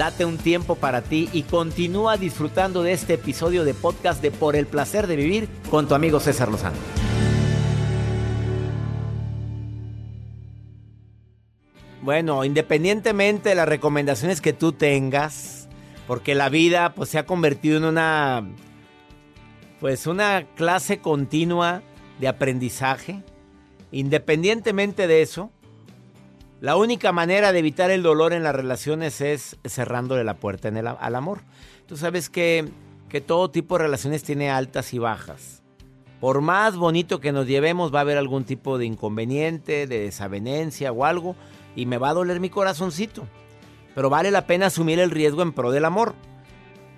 Date un tiempo para ti y continúa disfrutando de este episodio de podcast de Por el placer de vivir con tu amigo César Lozano. Bueno, independientemente de las recomendaciones que tú tengas, porque la vida pues se ha convertido en una pues una clase continua de aprendizaje, independientemente de eso, la única manera de evitar el dolor en las relaciones es cerrándole la puerta al amor. Tú sabes que, que todo tipo de relaciones tiene altas y bajas. Por más bonito que nos llevemos, va a haber algún tipo de inconveniente, de desavenencia o algo, y me va a doler mi corazoncito. Pero vale la pena asumir el riesgo en pro del amor.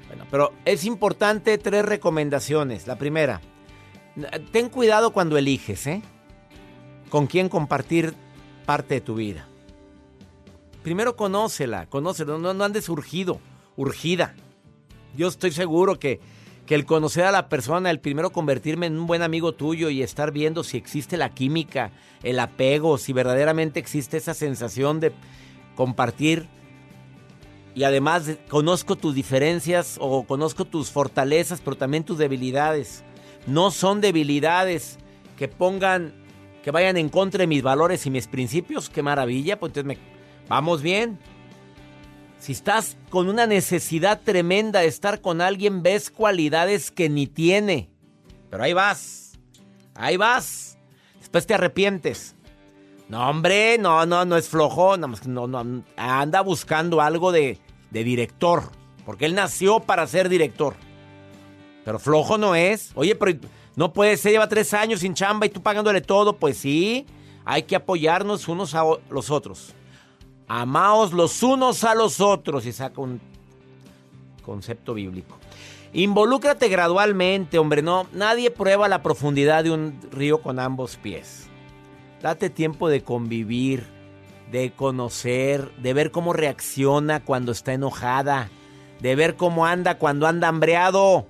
Bueno, pero es importante tres recomendaciones. La primera, ten cuidado cuando eliges, ¿eh? Con quién compartir parte de tu vida. Primero conócela, conócela, no, no andes urgido, urgida. Yo estoy seguro que, que el conocer a la persona, el primero convertirme en un buen amigo tuyo y estar viendo si existe la química, el apego, si verdaderamente existe esa sensación de compartir. Y además de- conozco tus diferencias o conozco tus fortalezas, pero también tus debilidades. No son debilidades que pongan, que vayan en contra de mis valores y mis principios. Qué maravilla, pues entonces me, vamos bien. Si estás con una necesidad tremenda de estar con alguien, ves cualidades que ni tiene. Pero ahí vas. Ahí vas. Después te arrepientes. No, hombre, no, no, no es flojo. No, no, anda buscando algo de, de director. Porque él nació para ser director. Pero flojo no es. Oye, pero no puede ser, lleva tres años sin chamba y tú pagándole todo. Pues sí, hay que apoyarnos unos a los otros. Amaos los unos a los otros. Y saca un concepto bíblico. Involúcrate gradualmente, hombre. No, nadie prueba la profundidad de un río con ambos pies. Date tiempo de convivir, de conocer, de ver cómo reacciona cuando está enojada, de ver cómo anda cuando anda hambreado.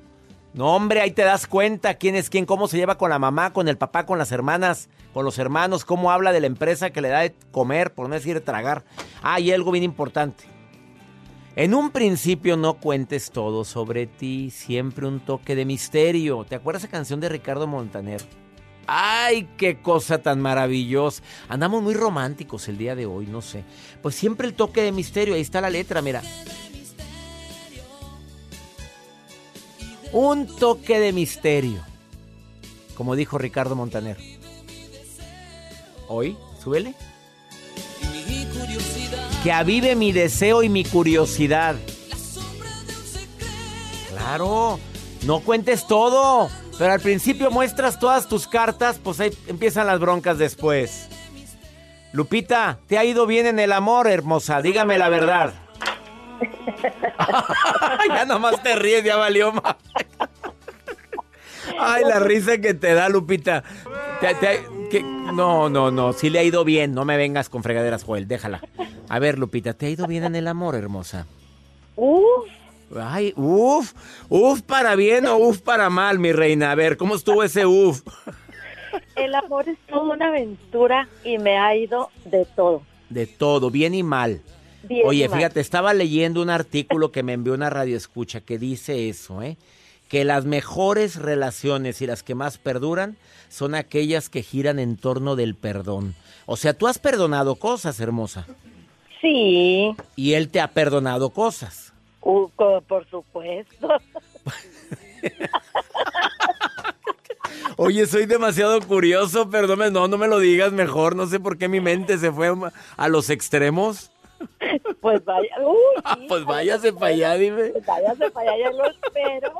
No, hombre, ahí te das cuenta quién es quién, cómo se lleva con la mamá, con el papá, con las hermanas, con los hermanos, cómo habla de la empresa que le da de comer, por no decir de tragar. Ah, y algo bien importante. En un principio no cuentes todo sobre ti, siempre un toque de misterio. ¿Te acuerdas esa canción de Ricardo Montaner? ¡Ay, qué cosa tan maravillosa! Andamos muy románticos el día de hoy, no sé. Pues siempre el toque de misterio, ahí está la letra, mira. Un toque de misterio. Como dijo Ricardo Montaner. Hoy, súbele. Que avive mi deseo y mi curiosidad. Claro, no cuentes todo. Pero al principio muestras todas tus cartas, pues ahí empiezan las broncas después. Lupita, ¿te ha ido bien en el amor, hermosa? Dígame la verdad. ya nomás te ríes, ya valió más. Ay, la risa que te da, Lupita. Te- te- que- no, no, no. Sí le ha ido bien. No me vengas con fregaderas, Joel. Déjala. A ver, Lupita, ¿te ha ido bien en el amor, hermosa? Uf, Ay, uf. Uf para bien o uf para mal, mi reina. A ver, ¿cómo estuvo ese uf? el amor es toda una aventura y me ha ido de todo. De todo, bien y mal. Bien Oye, y mal. fíjate, estaba leyendo un artículo que me envió una radio escucha que dice eso, ¿eh? Que las mejores relaciones y las que más perduran son aquellas que giran en torno del perdón. O sea, tú has perdonado cosas, hermosa. Sí, Y él te ha perdonado cosas. uh, por supuesto. Oye, soy demasiado curioso, perdóname, no, no me lo digas mejor, no sé por qué mi mente se fue a los extremos. Pues vaya, uy, Ah, pues váyase para allá, dime. pues váyase para allá, ya lo espero.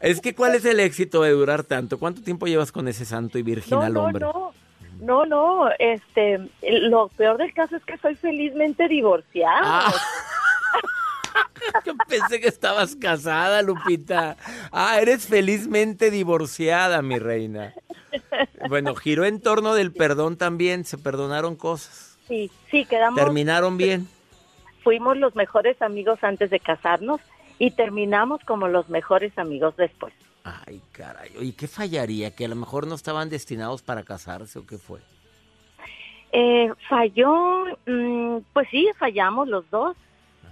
Es que, ¿cuál es el éxito de durar tanto? ¿Cuánto tiempo llevas con ese santo y No, virginal no, hombre? no, no, no, este, lo peor del caso es que soy felizmente divorciada. Ah. Yo pensé que estabas casada, Lupita. Ah, eres felizmente divorciada, mi reina. Bueno, giró en torno del perdón también, se perdonaron cosas. Sí, sí, quedamos, Terminaron bien. fuimos los mejores amigos antes de casarnos y terminamos como los mejores amigos después. Ay, caray. Oye, ¿qué fallaría? ¿Que a lo mejor no estaban destinados para casarse o qué fue? Eh, falló, mm, pues sí, fallamos los dos.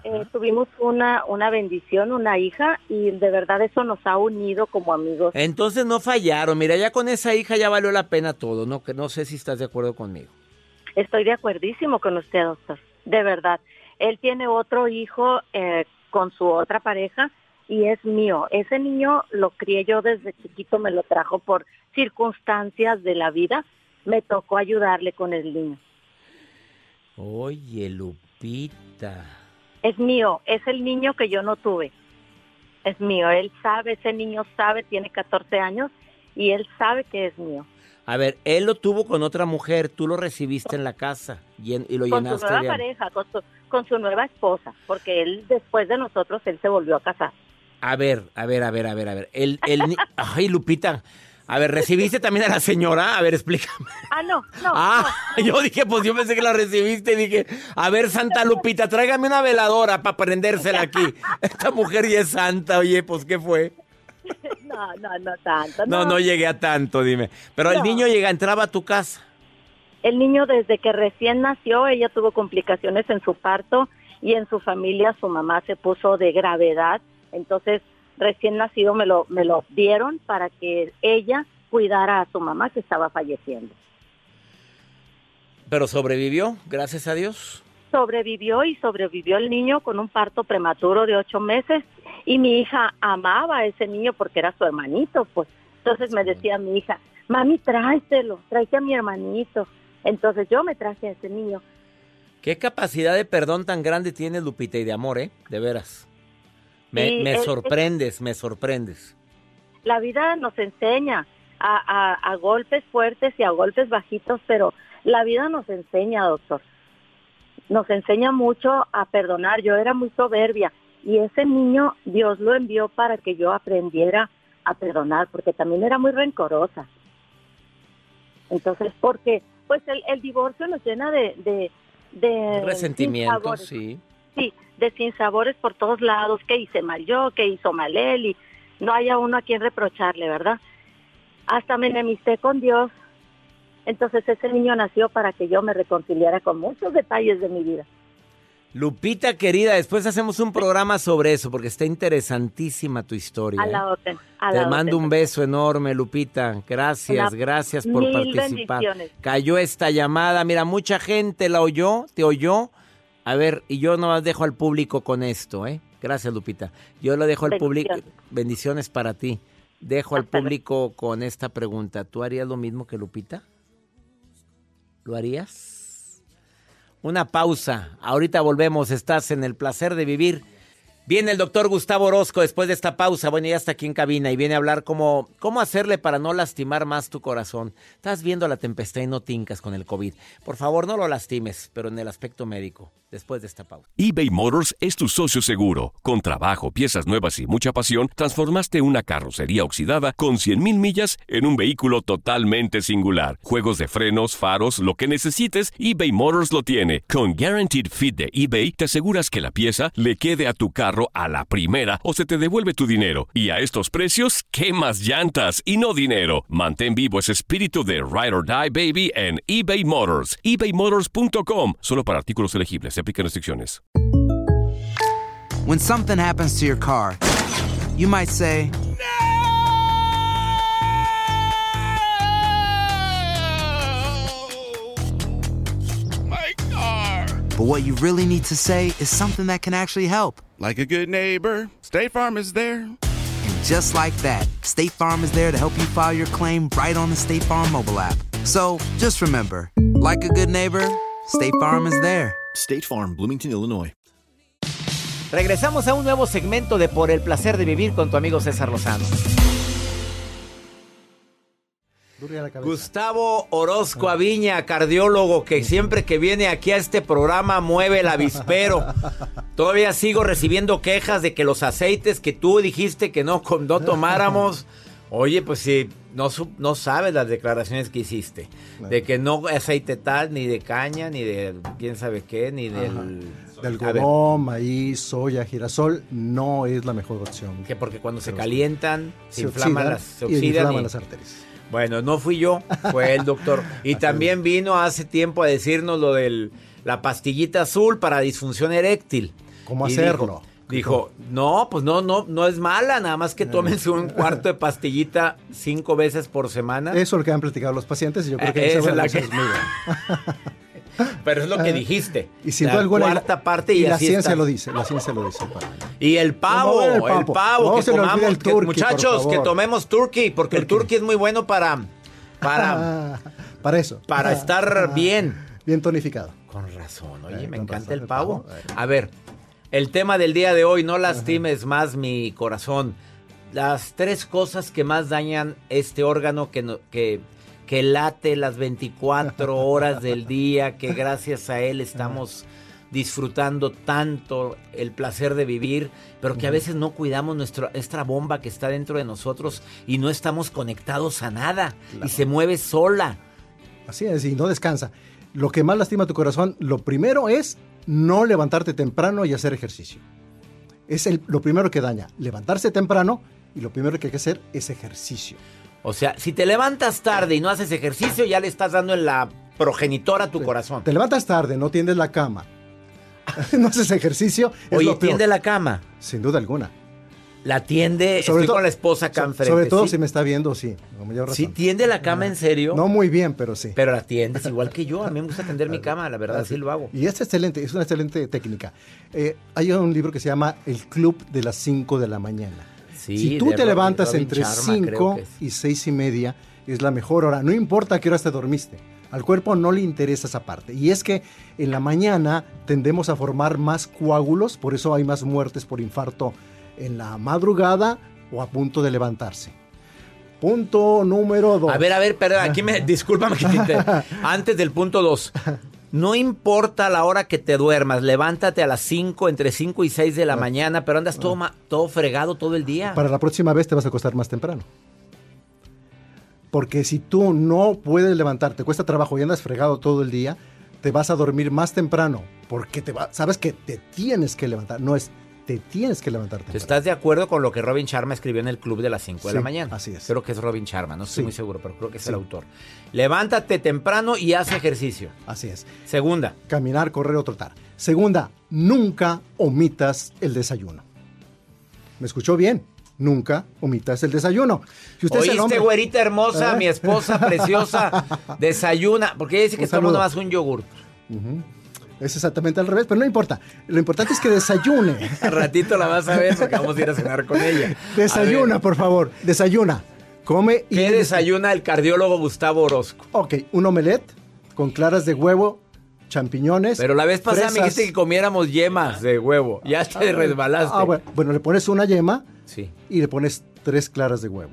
Eh, tuvimos una, una bendición, una hija, y de verdad eso nos ha unido como amigos. Entonces no fallaron. Mira, ya con esa hija ya valió la pena todo. No, que no sé si estás de acuerdo conmigo. Estoy de acuerdísimo con usted, doctor, de verdad. Él tiene otro hijo eh, con su otra pareja y es mío. Ese niño lo crié yo desde chiquito, me lo trajo por circunstancias de la vida. Me tocó ayudarle con el niño. Oye, Lupita. Es mío, es el niño que yo no tuve. Es mío, él sabe, ese niño sabe, tiene 14 años y él sabe que es mío. A ver, él lo tuvo con otra mujer, tú lo recibiste en la casa y, en- y lo Con su llenaste nueva de amor. pareja, con su, con su nueva esposa, porque él después de nosotros, él se volvió a casar. A ver, a ver, a ver, a ver, a ver. El, el Ay, Lupita. A ver, ¿recibiste también a la señora? A ver, explícame. Ah, no, no. Ah, yo dije, pues yo pensé que la recibiste y dije, a ver, Santa Lupita, tráigame una veladora para prendérsela aquí. Esta mujer ya es santa, oye, pues ¿qué fue? No, no, no tanto. No, no llegué a tanto, dime. Pero el niño llega, entraba a tu casa. El niño desde que recién nació, ella tuvo complicaciones en su parto y en su familia su mamá se puso de gravedad. Entonces, recién nacido me lo, me lo dieron para que ella cuidara a su mamá que estaba falleciendo. Pero sobrevivió, gracias a Dios. Sobrevivió y sobrevivió el niño con un parto prematuro de ocho meses y mi hija amaba a ese niño porque era su hermanito, pues. Entonces me decía mi hija, mami, tráetelo, tráete a mi hermanito. Entonces yo me traje a ese niño. Qué capacidad de perdón tan grande tienes, Lupita, y de amor, ¿eh? De veras. Me, Sí, me es- sorprendes, me sorprendes. La vida nos enseña a, a- a golpes fuertes y a golpes bajitos, pero la vida nos enseña, doctor. Nos enseña mucho a perdonar. Yo era muy soberbia y ese niño Dios lo envió para que yo aprendiera a perdonar, porque también era muy rencorosa. Entonces, porque pues el, el divorcio nos llena de... de, de Resentimientos, sí. Sí, de sinsabores por todos lados, que hice mal yo, que hizo mal él, y no haya uno a quien reprocharle, ¿verdad? Hasta me enemisté con Dios. Entonces ese niño nació para que yo me reconciliara con muchos detalles de mi vida. Lupita querida, después hacemos un programa sobre eso porque está interesantísima tu historia. A ¿eh? la orden. A Te la mando orden. un beso enorme, Lupita. Gracias, Una- gracias por participar. Cayó esta llamada. Mira, mucha gente la oyó, te oyó. A ver, y yo nomás dejo al público con esto, ¿eh? Gracias, Lupita. Yo lo dejo al público. Bendiciones. Para ti. Dejo al luego. público con esta pregunta. ¿Tú harías lo mismo que Lupita? ¿Lo harías? Una pausa. Ahorita volvemos. Estás en el placer de vivir. Viene el doctor Gustavo Orozco después de esta pausa. Bueno, ya está aquí en cabina y viene a hablar cómo, cómo hacerle para no lastimar más tu corazón. Estás viendo la tempestad y no tincas con el COVID. Por favor, no lo lastimes, pero en el aspecto médico, después de esta pausa. eBay Motors es tu socio seguro. Con trabajo, piezas nuevas y mucha pasión, transformaste una carrocería oxidada con 100.000 millas en un vehículo totalmente singular. Juegos de frenos, faros, lo que necesites, eBay Motors lo tiene. Con Guaranteed Fit de eBay, te aseguras que la pieza le quede a tu carro a la primera o se te devuelve tu dinero. Y a estos precios, ¿qué más llantas y no dinero? Mantén vivo ese espíritu de Ride or Die Baby en eBay Motors. ebaymotors.com. Solo para artículos elegibles. Se aplican restricciones. When something happens to your car, you might say, But what you really need to say is something that can actually help. Like a good neighbor, State Farm is there. And just like that, State Farm is there to help you file your claim right on the State Farm mobile app. So just remember, like a good neighbor, State Farm is there. State Farm, Bloomington, Illinois. Regresamos a un nuevo segmento de Por el placer de vivir con tu amigo César Lozano. Gustavo Orozco Aviña, cardiólogo, que siempre que viene aquí a este programa mueve el avispero. Todavía sigo recibiendo quejas de que los aceites que tú dijiste que no, no tomáramos. Oye, pues si no, no sabes las declaraciones que hiciste. De que no aceite tal, ni de caña, ni de quién sabe qué, ni del... Del algodón, maíz, soya, girasol, no es la mejor opción. Que porque cuando se calientan, se, inflaman las, se oxidan las arterias. Bueno, no fui yo, fue el doctor. Y también vino hace tiempo a decirnos lo de la pastillita azul para disfunción eréctil. ¿Cómo hacerlo? Dijo, no, pues no, no, no es mala, nada más que tómense un cuarto de pastillita cinco veces por semana. Eso es lo que han platicado los pacientes y yo creo que eh, esa es la que es muy Pero es lo que dijiste. Y sin la cuarta parte y, la ciencia lo dice, la ciencia lo dice. Y el pavo, el pavo, que tomamos, el turkey, muchachos, que tomemos turkey, porque el turkey es muy bueno para para para eso. Para estar bien. Bien tonificado. Con razón. Oye, me encanta el pavo. A ver, el tema del día de hoy, no lastimes más mi corazón. Las tres cosas que más dañan este órgano que, que, que late las 24 horas del día, que gracias a él estamos disfrutando tanto el placer de vivir, pero que a veces no cuidamos nuestra, esta bomba que está dentro de nosotros y no estamos conectados a nada y se mueve sola. Así es, y no descansa. Lo que más lastima tu corazón, lo primero es no levantarte temprano y hacer ejercicio. Es el, lo primero que daña, levantarse temprano y lo primero que hay que hacer es ejercicio. O sea, si te levantas tarde y no haces ejercicio, ya le estás dando en la progenitora a tu corazón. Te levantas tarde, no tiendes la cama, no haces ejercicio. Es Oye, tiende la cama. Sin duda alguna. La tiende, sobre estoy con la esposa acá enfrente. Sobre todo si me está viendo, sí. ¿Sí tiende la cama en serio? No muy bien, pero sí. Pero la tiendes igual que yo. A mí me gusta tender mi cama, la verdad, así lo hago. Y es excelente, es una excelente técnica. Eh, hay un libro que se llama El Club de las 5 de la mañana. Sí, si tú te levantas entre 5 y 6 y media, es la mejor hora. No importa a qué hora te dormiste. Al cuerpo no le interesa esa parte. Y es que en la mañana tendemos a formar más coágulos, por eso hay más muertes por infarto en la madrugada o a punto de levantarse. Punto número dos. A ver, a ver, perdón, aquí me, discúlpame que te, antes del punto dos. No importa la hora que te duermas, levántate a las 5, entre 5 y 6 de la mañana, pero andas todo, todo fregado todo el día. Para la próxima vez te vas a acostar más temprano. Porque si tú no puedes levantarte, te cuesta trabajo y andas fregado todo el día, te vas a dormir más temprano. Porque te va, sabes que te tienes que levantar. No es te tienes que levantarte. ¿Estás de acuerdo con lo que Robin Sharma escribió en el club de las 5 de la mañana? Así es. Creo que es Robin Sharma, no estoy muy seguro, pero creo que es el autor. Levántate temprano y haz ejercicio. Así es. Segunda. Caminar, correr o trotar. Segunda, nunca omitas el desayuno. ¿Me escuchó bien? Nunca omitas el desayuno. Si usted Oíste, güerita hermosa, ¿Eh? mi esposa preciosa, desayuna, porque ella dice que todo mundo más un yogur. Es exactamente al revés, pero no importa. Lo importante es que desayune. Al ratito la vas a ver porque vamos a ir a cenar con ella. Desayuna, por favor. Desayuna. Come y. ¿Qué desayuna el cardiólogo Gustavo Orozco? Ok, un omelette con claras de huevo, champiñones. Pero la vez pasada me dijiste que comiéramos yemas de huevo. Ya te ah, resbalaste. Ah, bueno. bueno, le pones una yema sí. y le pones tres claras de huevo.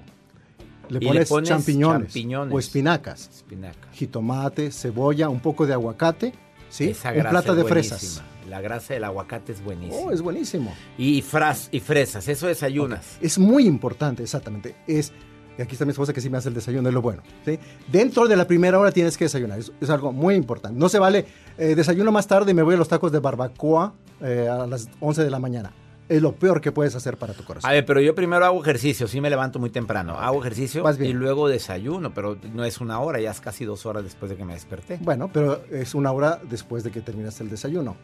Le pones, champiñones, o espinacas, Espinaca. jitomate, cebolla, un poco de aguacate ¿sí? Esa grasa plata de fresas. La grasa del aguacate es buenísima. Oh, es buenísimo. Y, fras, y fresas, eso desayunas. Es muy importante, exactamente. Es, y aquí está mi esposa que sí me hace el desayuno, es lo bueno. ¿sí? Dentro de la primera hora tienes que desayunar, es, algo muy importante. No se vale, eh, desayuno más tarde y me voy a los tacos de barbacoa eh, a las 11 de la mañana es lo peor que puedes hacer para tu corazón. A ver, pero yo primero hago ejercicio, sí me levanto muy temprano. Hago ejercicio y luego desayuno, pero no es una hora, ya es casi dos horas después de que me desperté. Bueno, pero es una hora después de que terminaste el desayuno.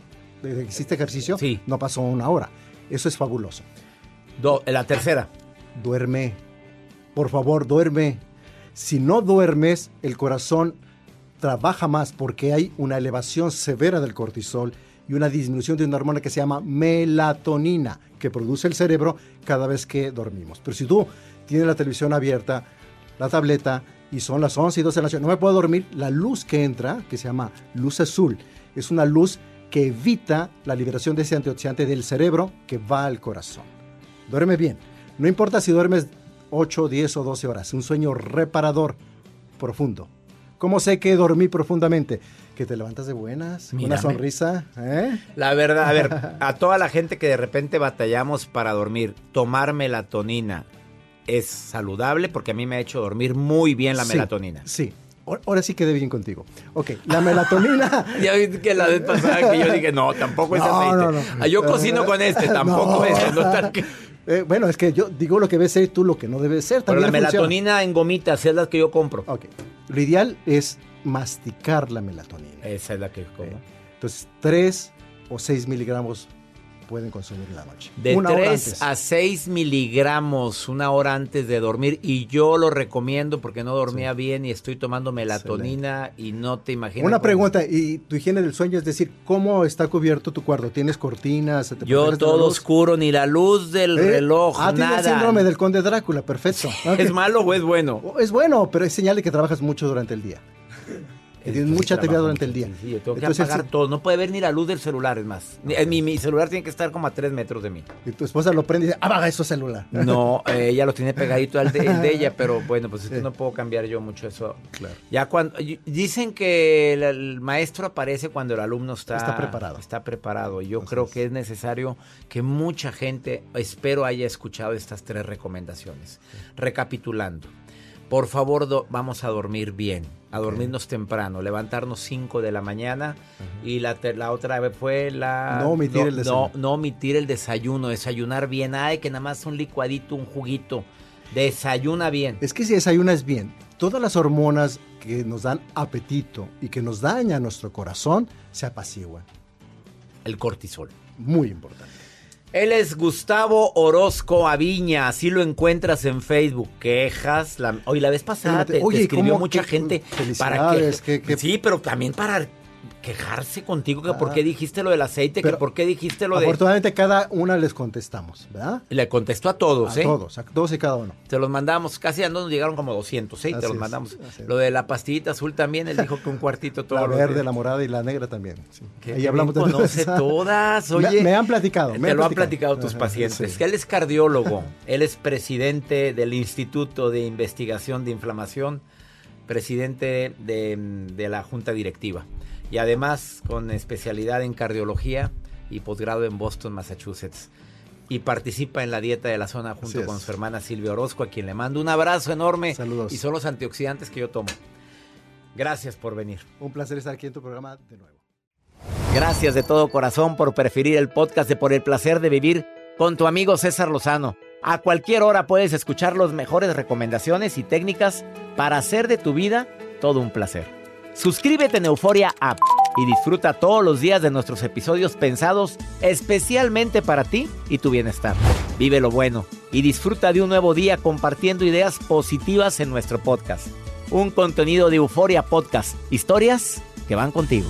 Desde que hiciste ejercicio, sí. no pasó una hora. Eso es fabuloso. la tercera. Duerme. Por favor, duerme. Si no duermes, el corazón trabaja más porque hay una elevación severa del cortisol y una disminución de una hormona que se llama melatonina, que produce el cerebro cada vez que dormimos. Pero si tú tienes la televisión abierta, la tableta, y son las 11 y 12 de la noche, no me puedo dormir, la luz que entra, que se llama luz azul, es una luz que evita la liberación de ese antioxidante del cerebro que va al corazón. Duerme bien. No importa si duermes 8, 10 o 12 horas, un sueño reparador, profundo. ¿Cómo sé que dormí profundamente? Que te levantas de buenas, una sonrisa. ¿eh? La verdad, a ver, a toda la gente que de repente batallamos para dormir, tomar melatonina es saludable porque a mí me ha hecho dormir muy bien la melatonina. Sí, Ahora sí quedé bien contigo. Ok, la melatonina. ya vi que la vez pasada que yo dije, no, tampoco es aceite. No, no. Ah, yo cocino con este, tampoco es. Eh, bueno, es que yo digo lo que debe ser tú lo que no debe ser. Pero la melatonina en gomitas es la que yo compro. Ok. Lo ideal es masticar la melatonina. Esa es la que como. entonces, 3 o 6 miligramos pueden consumir en la noche. De 3 a 6 miligramos una hora antes de dormir y yo lo recomiendo porque no dormía bien y estoy tomando melatonina y no te imaginas. Una pregunta, ¿y tu higiene del sueño? Es decir, ¿cómo está cubierto tu cuarto? ¿Tienes cortinas? yo todo oscuro, ni la luz del ¿Eh? reloj, ah, nada. el síndrome del conde Drácula, perfecto. ¿Es malo o es bueno? Es bueno, pero es señal de que trabajas mucho durante el día tienes mucha actividad durante el día. Sí, yo tengo que apagar todo. No puede ver ni la luz del celular, es más. Mi, celular tiene que estar como a tres metros de mí. Y tu esposa lo prende y dice, apaga eso celular. No, eh, ella lo tiene pegadito al de, ella, pero bueno, pues es que no puedo cambiar yo mucho eso. Claro. Ya cuando dicen que el, maestro aparece cuando el alumno está, está preparado. Está preparado. Yo creo que es necesario que mucha gente, espero haya escuchado estas tres recomendaciones. Recapitulando. Por favor, vamos a dormir bien a dormirnos temprano, levantarnos 5 de la mañana y la, la otra vez fue la... No omitir el desayuno. No, no omitir el desayuno, desayunar bien. Ay, que nada más un licuadito, un juguito. Desayuna bien. Es que si desayunas bien, todas las hormonas que nos dan apetito y que nos dañan nuestro corazón se apaciguan. El cortisol. Muy importante. Él es Gustavo Orozco Aviña, así lo encuentras en Facebook. Quejas, la, hoy la vez pasada te, escribió mucha gente para que, sí, pero también para quejarse contigo que por qué dijiste lo del aceite, que por qué dijiste lo de... Afortunadamente cada una les contestamos, ¿verdad? Le contestó a todos, a ¿eh? todos, a todos y cada uno. Te los mandamos, casi a nos llegaron como 200, ¿eh? te los mandamos. lo de la pastillita azul también, él dijo que un cuartito todo. la verde, la morada y la negra también. Sí. Ahí hablamos de conoce todas, oye. Me, han platicado. Me te lo han platicado tus pacientes. Que él es cardiólogo, él es presidente del Instituto de Investigación de Inflamación, presidente de, de la Junta Directiva y además con especialidad en cardiología y posgrado en Boston, Massachusetts. Y participa en la dieta de la zona junto con su hermana Silvia Orozco, a quien le mando un abrazo enorme. Saludos. Y son los antioxidantes que yo tomo. Gracias por venir. Un placer estar aquí en tu programa de nuevo. Gracias de todo corazón por preferir el podcast de Por el placer de vivir con tu amigo César Lozano. A cualquier hora puedes escuchar las mejores recomendaciones y técnicas para hacer de tu vida todo un placer. Suscríbete en Euforia App y disfruta todos los días de nuestros episodios pensados especialmente para ti y tu bienestar. Vive lo bueno y disfruta de un nuevo día compartiendo ideas positivas en nuestro podcast. Un contenido de Euforia Podcast, historias que van contigo.